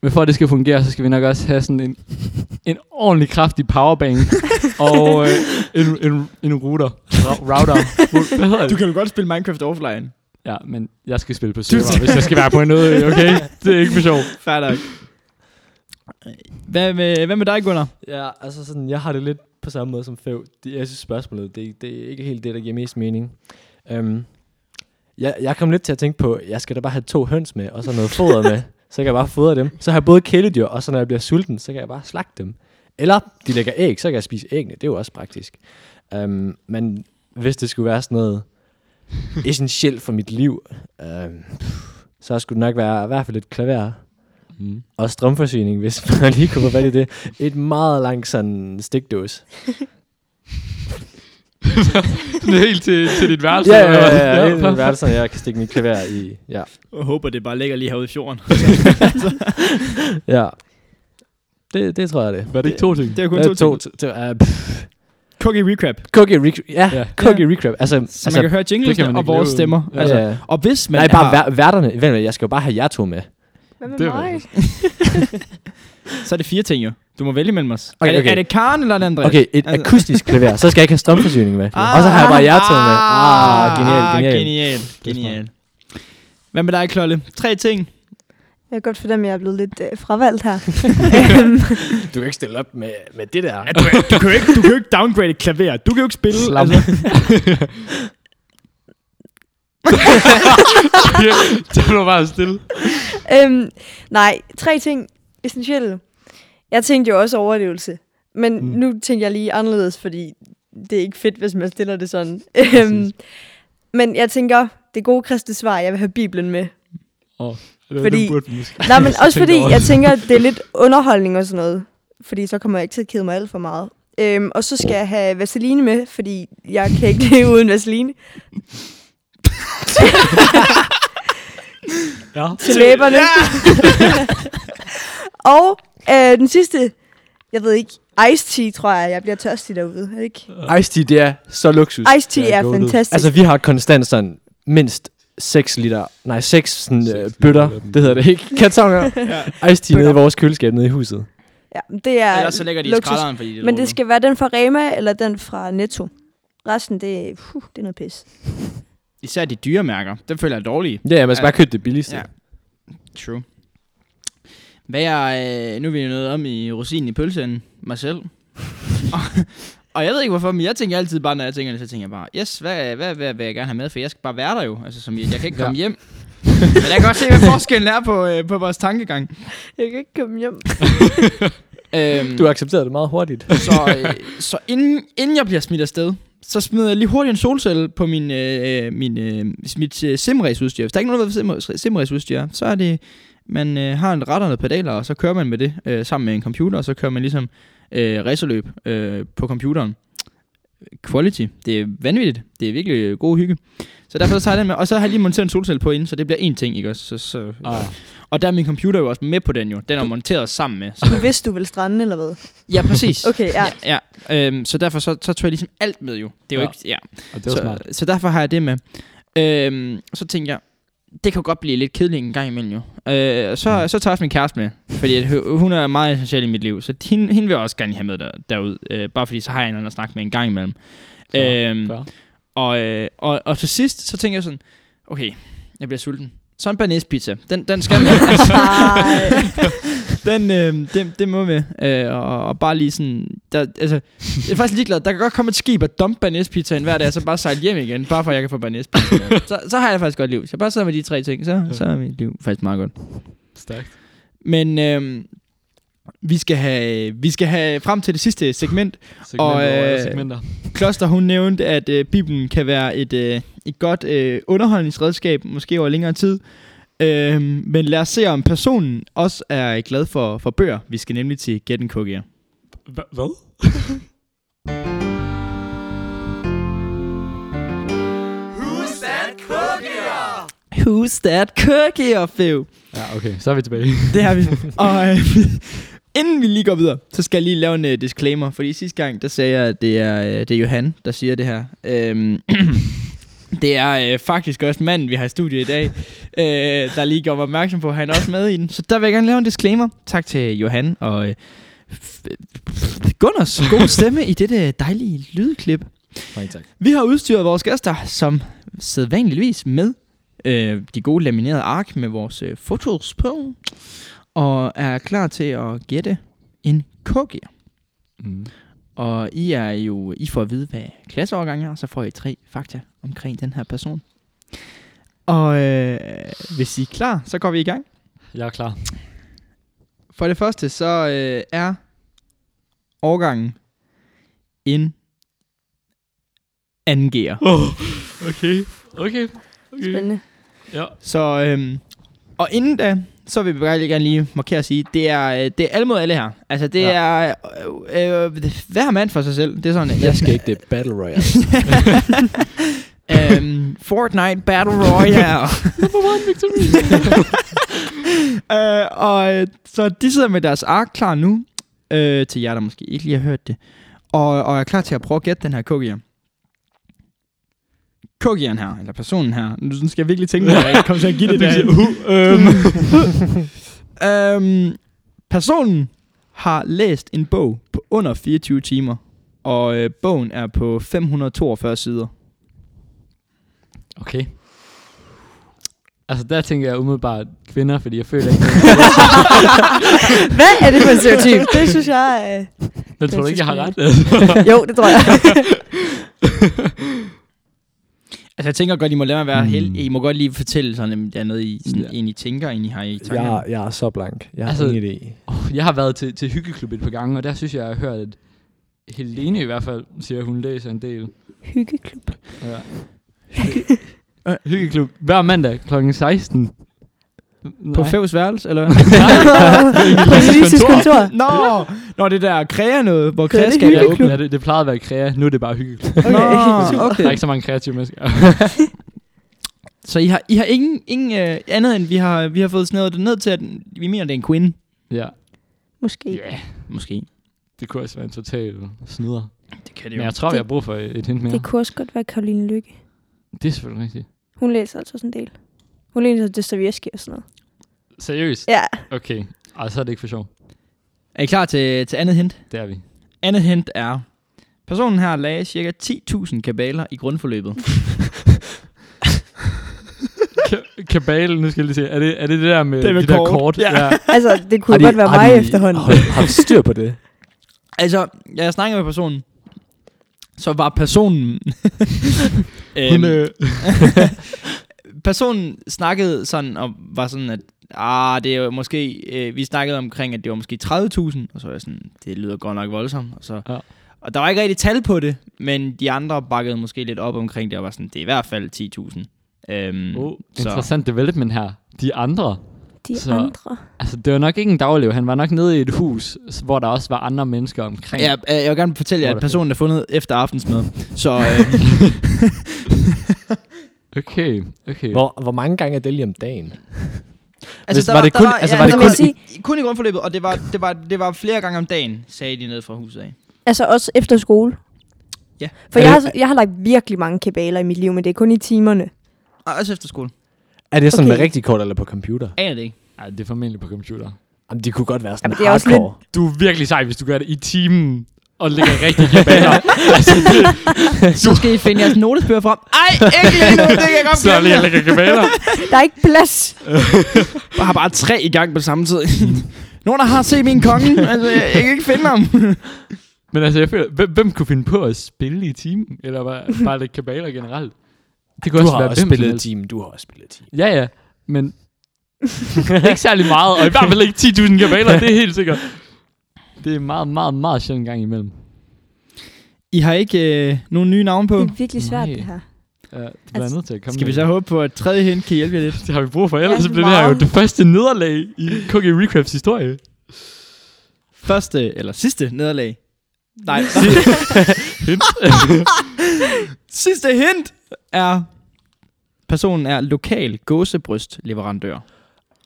Men for at det skal fungere, så skal vi nok også have sådan en, en ordentlig kraftig powerbank (laughs) og øh, en, en, en router. Router. Hvad hedder Du det? kan jo godt spille Minecraft offline. Ja, men jeg skal spille på server, hvis jeg skal være på noget, okay? Det er ikke for sjov. Nok. Hvad med, hvad med dig, Gunnar? Ja, altså sådan, jeg har det lidt på samme måde som Føv. Det, jeg synes spørgsmålet, det, det er ikke helt det, der giver mest mening. Um, jeg, jeg kom lidt til at tænke på, jeg skal da bare have to høns med, og så noget foder med. (laughs) Så kan jeg bare fodre dem. Så har jeg både kæledyr, og så når jeg bliver sulten, så kan jeg bare slagte dem. Eller de lægger æg, så kan jeg spise æggene. Det er jo også praktisk. Um, men hvis det skulle være sådan noget essentielt for mit liv, um, så skulle det nok være i hvert fald et klaver Mm. og strømforsyning, hvis man lige kunne få fat i det. Et meget langt sådan stikdås. (laughs) (laughs) Sådan helt til, til dit værelse. Ja, ja, hvad? ja, ja. Helt perfekt. værelse, jeg kan stikke mit klaver i. Ja. Jeg håber, det bare ligger lige herude i fjorden. (laughs) (laughs) ja. Det, det tror jeg det. Var det ikke to ting? Det er kun Det to, er to, ting. to, to, uh, pff. Cookie recap. Cookie recap. Ja, Ja. cookie recap. Altså, Så altså man kan høre jinglesene og vores stemmer. uden. Altså, ja. og hvis man Nej, bare har, vær, værterne. Vent, jeg skal jo bare have jer to med. Hvad med Det er mig? (laughs) så er det fire ting jo. Du må vælge mellem os. Okay, er, det, okay. er det Karen eller er det Andreas? Okay, et Altså- akustisk klaver. Så skal jeg ikke have strømforsyning med. (laughs) og så har jeg bare jer to med. Ah, genial, genial. Genial, genial. Hvad med dig, Klolle? Tre ting. Jeg kan godt fornemme, at jeg er blevet lidt øh, fravalgt her. (laughs) Du kan ikke stille op med, med det der. Du, du, kan jo ikke, du kan jo ikke downgrade et klaver. Du kan jo ikke spille. Slam. Altså, det blev bare stille. øhm, nej, tre ting essentielle. Jeg tænkte jo også overlevelse. Men Mm. nu tænker jeg lige anderledes, fordi det er ikke fedt, hvis man stiller det sådan. (laughs) Øhm, men jeg tænker, det gode kristne svar, jeg vil have Bibelen med. Oh, Fordi- Det burde måske Nej, men (laughs) også fordi, jeg tænker, at det er lidt (laughs) underholdning og sådan noget. Fordi så kommer jeg ikke til at kede mig alt for meget. Øhm, og så skal jeg have Vaseline med, fordi jeg kan ikke leve uden Vaseline. Ja. til læberne. Og øh, den sidste, jeg ved ikke, Ice Tea, tror jeg, jeg bliver tørstig derude, er ikke? Ice tea, det er så luksus. Ice Tea er goated. fantastisk. Altså, vi har konstant sådan mindst 6 liter, nej, 6 sådan, Seks øh, liter bøtter, det hedder det ikke, (laughs) kartoner, ja. ice tea nede i vores køleskab nede i huset. ja, det er Ellers så lægger de i luksus. skralderen, fordi det er Men det skal være den fra Rema, eller den fra Netto. Resten, det, er- puh, det er noget pis. Især de dyre mærker. Dem føler jeg er dårlige. Ja, ja, man skal bare købe det billigste. Ja. True. Hvad er, øh, nu er vi jo nået om i rosinen i pølseenden, mig selv. og, Og jeg ved ikke hvorfor, men jeg tænker altid bare, når jeg tænker det, så tænker jeg bare, yes, hvad, hvad, hvad vil jeg gerne have med, for jeg skal bare være der jo. Altså, som jeg, jeg kan ikke komme hjem. Men jeg kan også se, hvad forskellen er på, øh, på vores tankegang. Jeg kan ikke komme hjem. (laughs) Øhm, Du accepterede det meget hurtigt. så øh, så inden, inden jeg bliver smidt afsted, så smider jeg lige hurtigt en solcelle på min, øh, min, øh, mit øh, simrace-udstyr. Hvis der er ikke nogen, der ved, er, så er det, man øh, har en retter og pedaler, og så kører man med det øh, sammen med en computer, og så kører man ligesom øh, racerløb øh, på computeren. Quality. Det er vanvittigt. Det er virkelig øh, god hygge. Så derfor så tager jeg den med, og så har jeg lige monteret en solcelle på inden, så det bliver én ting, ikke også? Så, så, Ah, og der er min computer jo også med på den jo. Den er monteret sammen med. Så, Du vidste, du ville strande, eller hvad? ja, præcis. (laughs) Okay, ja. Ja, ja. Øhm, så derfor så, så tog jeg ligesom alt med jo. Det er jo Ja. ikke, ja. og det var så, smart. så derfor har jeg det med. Øhm, så tænkte jeg, det kan godt blive lidt kedeligt en gang imellem jo. Øh, så, Mm. så tager jeg også min kæreste med, fordi hun er meget essentiel i mit liv, så hende, hende vil jeg også gerne have med der, derud. Øh, bare fordi så har jeg en anden at snakke med en gang imellem. Fair, Øhm, fair. og, øh, og, og til sidst, så tænker jeg sådan, okay, jeg bliver sulten. Så en banæs pizza. Den, den skal. (laughs) Ej. (laughs) den, øh, det, det må med. Øh, og, og, bare lige sådan... Der, altså, jeg er faktisk ligeglad. Der kan godt komme et skib og dumpe banæspizzaen hver dag, og så bare sejle hjem igen, bare for at jeg kan få banæspizza. (laughs) så, så har jeg faktisk godt liv. Så jeg bare sidder med de tre ting, så, så er mit liv faktisk meget godt. Stærkt. Men øh, vi, skal have, vi skal have frem til det sidste segment. Segmenter Og, øh, segmenter. Kloster, hun nævnte, at øh, Bibelen kan være et, øh, et godt øh, underholdningsredskab, måske over længere tid. Øh, men lad os se, om personen også er glad for, for bøger. Vi skal nemlig til Get en Cookie. Hva- Hvad? Who's that cookie? Who's that cookie, Fev? Ja, okay. Så er vi tilbage. Det har vi. (laughs) og øh, (laughs) inden vi lige går videre, så skal jeg lige lave en uh, disclaimer. Fordi sidste gang, der sagde jeg, at det er, uh, det er Johan, der siger det her. Øhm, (clears throat) det er uh, faktisk også manden, vi har i studiet i dag, uh, (laughs) der lige gjorde mig opmærksom på, at han er også med i den. Så der vil jeg gerne lave en disclaimer. Tak til Johan og uh, Gunners gode (laughs) stemme i dette dejlige lydklip. Nej, tak. Vi har udstyret vores gæster som sædvanligvis med øh, de gode laminerede ark med vores øh, fotos på, og er klar til at gætte en cookie. Mm. Og I er jo, I får at vide, hvad klasseovergang er, så får I tre fakta omkring den her person. Og øh, hvis I er klar, så går vi i gang. Jeg er klar. For det første, så øh, er årgangen en anden gear. Oh, okay. Okay. okay. Spændende. Ja. Så, øhm, og inden da, så vil vi bare lige gerne lige markere og sige, det er, øh, det er alle mod alle her. Altså, det Ja. er øh, øh, hver mand for sig selv. Det er sådan, at Jeg skal ikke det Battle Royale. (laughs) øhm, (laughs) Fortnite Battle Royale. (laughs) Number one victory. (laughs) øh, og øh, så de sidder med deres ark klar nu, øh, til jer, der måske ikke lige har hørt det, og, og er klar til at prøve at gætte den her cookie. Cookien her, eller personen her. Nu skal jeg virkelig tænke mig, at jeg kommer til at give det der. øhm. Øhm, personen har læst en bog på under 24 timer, og øh, bogen er på 542 sider. Okay. Altså, der tænker jeg umiddelbart kvinder, fordi jeg føler ikke... (laughs) Hvad er det for en stereotyp? Det synes jeg... Øh... Jeg tror du ikke, jeg har ret. (laughs) Jo, det tror jeg. (laughs) Altså jeg tænker godt, I må lade mig være Mm. helt. I må godt lige fortælle sådan, om der er noget, I, sådan, Ja. I tænker, I har i tanker. jeg, jeg er så blank. Jeg har Altså- ingen idé. Oh, jeg har været til, til hyggeklub et par gange, og der synes jeg, jeg har hørt, at Helene i hvert fald siger, at hun læser en del. Hyggeklub. Ja. Hyggeklub hver mandag kl. 16. På Nej. Fævs værelse, eller (laughs) (laughs) På Elises kontor. Nå, når det der kræger noget, hvor Det er det skal være hyggeklub. ja, det, det plejede at være krea, nu er det bare hyggeklub. Okay, Nå, okay. Der er ikke så mange kreative mennesker. (laughs) Så I har, I har ingen, ingen uh, andet end, vi har, vi har fået snævet det ned til, at vi mener, det er en queen. ja. Måske. Ja, Måske. det kunne også være en total snyder. Det kan Men jeg tror, vi har brug for et hint mere. Det kunne også godt være Karoline Lykke. Det er selvfølgelig rigtigt. Hun læser altså sådan en del. Hun læser Dostoyevsky og sådan noget. Seriøst? Ja. Okay. Ej, så er det ikke for sjov. Er I klar til, til andet hint? Det er vi. Andet hint er, personen her lagde cirka 10.000 kabaler i grundforløbet. (laughs) Ka- kabale, nu skal jeg lige se. Er det er det, det der med, Det med de der kort. kort? Ja. (laughs) Altså, det kunne Har de- godt være mig de- efterhånden. Har, har du styr på det? (laughs) altså, jeg snakker med personen. Så var personen... (laughs) Hun, øhm, øh, (laughs) personen snakkede sådan, og var sådan, at ah, det er jo måske, øh, vi snakkede omkring, at det var måske 30.000, og så var jeg sådan, det lyder godt nok voldsomt, og så, Ja. ja. og der var ikke rigtig tal på det, men de andre bakkede måske lidt op omkring det, og var sådan, det er i hvert fald 10.000. Øhm, oh, så, interessant development her. De andre, De Så- andre. altså det var nok ikke en daglev. Han var nok nede i et hus, hvor der også var andre mennesker omkring. ja, øh, jeg vil gerne fortælle jer, er at det personen er fundet efter aftensmad. Så øh, (laughs) Okay, okay. Hvor, hvor mange gange er det lige om dagen? altså, Hvis- var det kun- altså, var det der kun- sige, kun i grundforløbet, og det var, det, var, det var flere gange om dagen, sagde de ned fra huset af. Altså også efter skole? Ja. For Er jeg det- har, jeg har lagt virkelig mange kabaler i mit liv, men det er kun i timerne. Og også efter skole. Er det sådan Okay. med rigtig kort eller på computer? Aner det ikke. Ej, det er formentlig på computer. Jamen, de kunne godt være sådan Jamen, det er også hardcore. Du er virkelig sej, hvis du gør det i timen og lægger rigtig kabaler. (laughs) altså, det, Så skal I finde jeres notesbøger frem. Ej, ikke lige nu, det kan jeg godt så lige lægger kabaler. Der er ikke plads. (laughs) Jeg har bare tre i gang på samme tid. (laughs) Nogen, der har set min konge. Altså, jeg, jeg kan ikke finde ham. Men altså, jeg føler, hvem, hvem kunne finde på at spille i timen? Eller bare, bare lægge kabaler generelt? Det kunne Du også har være også hvem som spillet helst. team. Du har også spillet team. Ja, ja. Men (laughs) ikke særlig meget, og i hvert fald ikke 10.000 kabaler, det er helt sikkert. Det er meget, meget, meget sjældent gang imellem. I har ikke øh, nogen nye navne på. Det er virkelig svært, Nej. det her. Ja, det bliver Altså, nødt til at komme Skal vi med så håbe på, at tredje hint kan hjælpe jer lidt? det. Har vi brug for, ellers Ja, så bliver det her jo det første nederlag i Cookie Recrafts historie. Første, eller sidste nederlag. Nej, (laughs) Hint. (laughs) sidste hint er... Personen er lokal gåsebrystleverandør.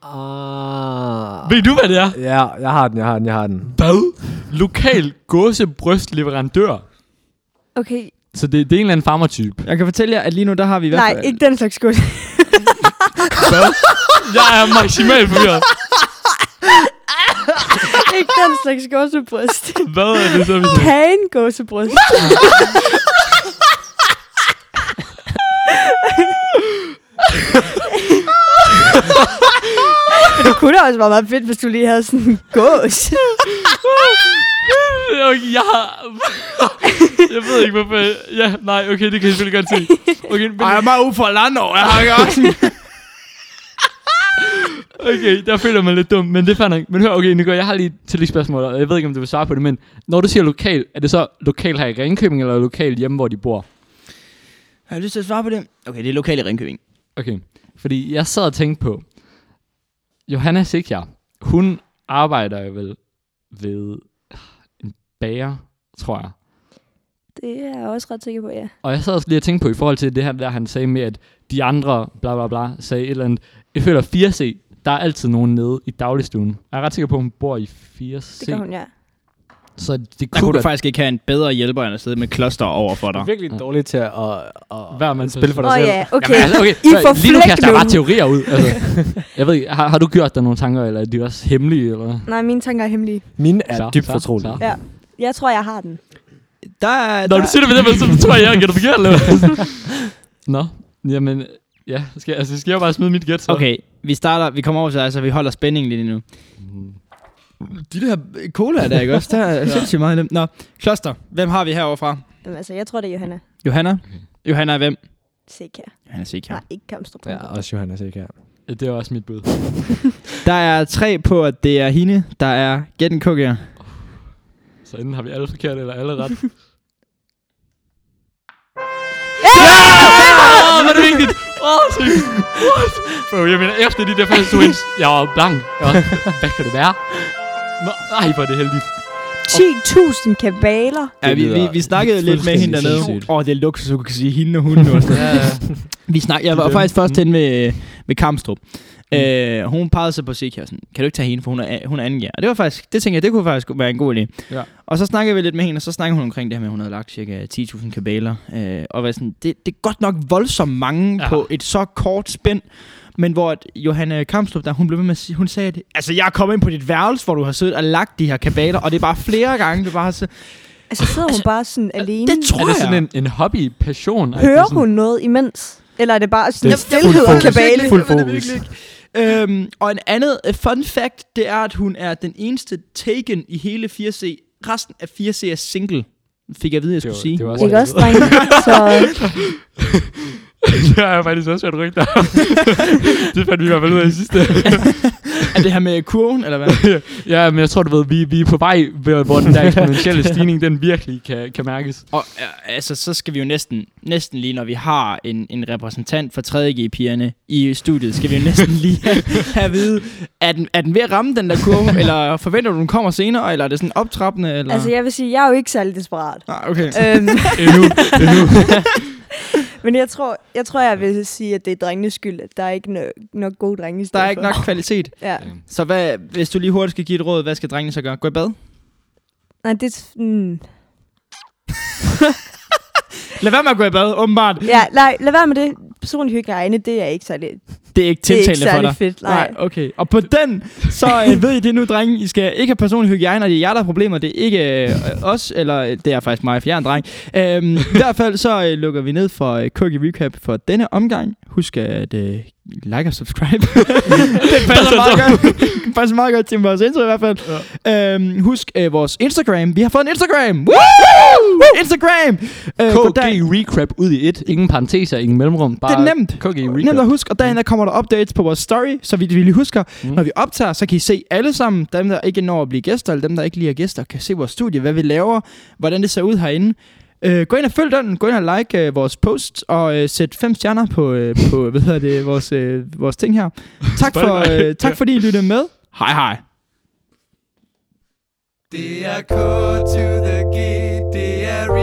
Ah. Ved du, hvad det er? Ja, jeg har den, jeg har den, jeg har den. Hvad? Lokal gåsebrystleverandør. Okay, Så det, det er en eller anden farmertype. Jeg kan fortælle jer, at lige nu, der har vi i hvert nej, fald... ikke den slags skuld. (laughs) Jeg er maksimalt forvirret. ikke den slags gåsebryst. Hvad er det så, vi (laughs) siger? Kagen gåsebryst. det kunne da også være meget fedt, hvis du lige havde sådan en gås. (laughs) Okay, jeg har... (laughs) jeg ved ikke, hvorfor... Ja, nej, okay, det kan jeg selvfølgelig godt se. Okay, men, Ej, jeg er meget ude for land over. Jeg har ikke også... (laughs) okay, der føler man lidt dum, men det er fair nok. Men hør, okay, Nico, jeg har lige til lige spørgsmål, og jeg ved ikke, om du vil svare på det, men når du siger lokal, er det så lokal her i Ringkøbing, eller lokal hjemme, hvor de bor? Har du lyst til at svare på det? Okay, det er lokalt i Ringkøbing. Okay, fordi jeg sad og tænkte på, Johanna Sikjar, hun arbejder jo vel ved en bager, tror jeg. Det er jeg også ret sikker på, ja. Og jeg sad også lige og tænkte på, i forhold til det her, der han sagde med, at de andre, bla bla bla, sagde et eller andet. Jeg føler 4C, der er altid nogen nede i dagligstuen. Jeg er ret sikker på, at hun bor i 4C. Det gør hun, ja. Så det Der kunne kunne du faktisk ikke have en bedre hjælper, end at sidde med kloster over for dig. er virkelig Ja. dårlig til at, at, at, Hver mand at spille for dig Åh selv. ja, okay. Jamen, altså, okay, I får lige nu kaster jeg nu. bare teorier ud. Altså, (laughs) jeg ved ikke, har, har du gjort dig nogle tanker, eller er de også hemmelige? Eller? Nej, mine tanker er hemmelige. Mine er Så, dybt så, fortrolige. så. Ja. Jeg tror, jeg har den. Der er... Når der, du siger det ved det, så tror jeg, jeg gætter forkert. Eller? (laughs) Nå, jamen, ja, skal, altså, skal jeg bare smide mit gæt så? Okay, vi starter, vi kommer over til dig, så vi holder spændingen lidt endnu. De der cola der, ikke også? Der er (laughs) sindssygt meget dem. Nå, kloster, hvem har vi herovre fra? Jamen, altså, jeg tror, det er Johanna. Johanna? Okay. Johanna er hvem? Sikker. Johanna Sik Nej, ikke Kamstrup. Ja, også Johanna Sikker. Ja, Det er også mit bud. (laughs) Der er tre på, at det er hende, der er Get en Cookie. Så enten har vi alle forkert, eller alle ret. (laughs) Åh, hvor er det vigtigt! Åh, oh, seriøst. What? Bro, jeg mener, efter de der første hints, jeg var blank. Jeg var, hvad kan det være? Nå, ej, hvor er det heldigt. 10.000 kabaler. Ja, vi, vi, vi snakkede lidt med hende dernede. Åh, oh, det er luksus, du kan sige hende og hun nu. Ja, ja. (laughs) Vi snak, jeg var faktisk først Mm. hen med, med Kamstrup. Mm. Øh, hun pegede sig på sådan, kan du ikke tage hende, for hun er, hun er anden Og det var faktisk, det tænkte jeg, det kunne faktisk være en god idé. Ja. Og så snakkede vi lidt med hende, og så snakkede hun omkring det her med, at hun havde lagt cirka 10.000 kabaler. Øh, og var sådan, det, det er godt nok voldsomt mange ja. på et så kort spænd. Men hvor at Johanna Kamstrup, der hun blev ved med at sige, hun sagde, at, altså jeg er kommet ind på dit værelse, hvor du har siddet og lagt de her kabaler, og det er bare flere gange, du bare har siddet. Altså, sidder hun bare sådan alene? det tror Er det jeg. sådan en, en hobby, passion? Hører hun noget imens? Eller er det bare sådan Det er stillhed og kabale? Fuld Jeg det fokus. Øhm, og en andet uh, fun fact, det er, at hun er den eneste taken i hele 4C. Resten af 4C er single. fik jeg at vide, jeg Det skulle var- sige. det var også- Ikke også, drenge? Så (laughs) (laughs) (laughs) det har jeg faktisk også hørt rygter (laughs) det fandt vi i hvert fald ud af i sidste. (laughs) er det her med kurven, eller hvad? ja, men jeg tror, du ved, vi, vi er på vej, hvor den der eksponentielle stigning, den virkelig kan, kan mærkes. Og altså, så skal vi jo næsten, næsten lige, når vi har en, en repræsentant for 3G-pigerne i studiet, skal vi jo næsten lige have, have at vide, er den, er den ved at ramme den der kurve, eller forventer du, den kommer senere, eller er det sådan optrappende? Eller? altså, jeg vil sige, jeg er jo ikke særlig desperat. ah, okay. øhm, Endnu, endnu. Men jeg tror, jeg tror, jeg vil sige, at det er drengenes skyld, at der er ikke nok, nok gode drenge i Der er ikke nok kvalitet. (laughs) Ja. Så hvad, hvis du lige hurtigt skal give et råd, hvad skal drengene så gøre? Gå i bad? Nej, det. Mm. (laughs) Lad være med at gå i bad, åbenbart. Ja, nej, lad være med det. Personlig hygiejne, det er ikke særlig, Det er ikke det er ikke tiltalende for dig. fedt. Nej. okay. Og på den, så øh, (laughs) ved I det nu, drenge. I skal ikke have personlig hygiejne, og det er jer, der har problemer. Det er ikke øh, os, eller øh, det er faktisk mig, for jeg er en dreng. Øhm, I hvert fald så øh, lukker vi ned for øh, Cookie Recap for denne omgang. Husk at øh, like og subscribe. (laughs) det passer meget godt. det passer meget godt til vores intro i hvert fald. Ja. Øhm, husk øh, vores Instagram. Vi har fået en Instagram. Woo! Instagram! Øh, KG. Recap ud i et. Ingen parenteser, ingen mellemrum. Bare Det er nemt. KG Recap. Nemt at huske, og dagen der kommer der updates på vores story, så vi, vi lige husker, Mm. mm. når vi optager, så kan I se alle sammen, dem der ikke når at blive gæster, eller dem der ikke lige er gæster, kan se vores studie, hvad vi laver, hvordan det ser ud herinde. Øh, gå ind og følg den, gå ind og like øh, vores post, og øh, sæt fem stjerner på, øh, på (laughs) hvad hedder det, vores, øh, vores ting her. Tak, for, øh, tak fordi I lyttede med. Hej hej. Det er K to the G, det er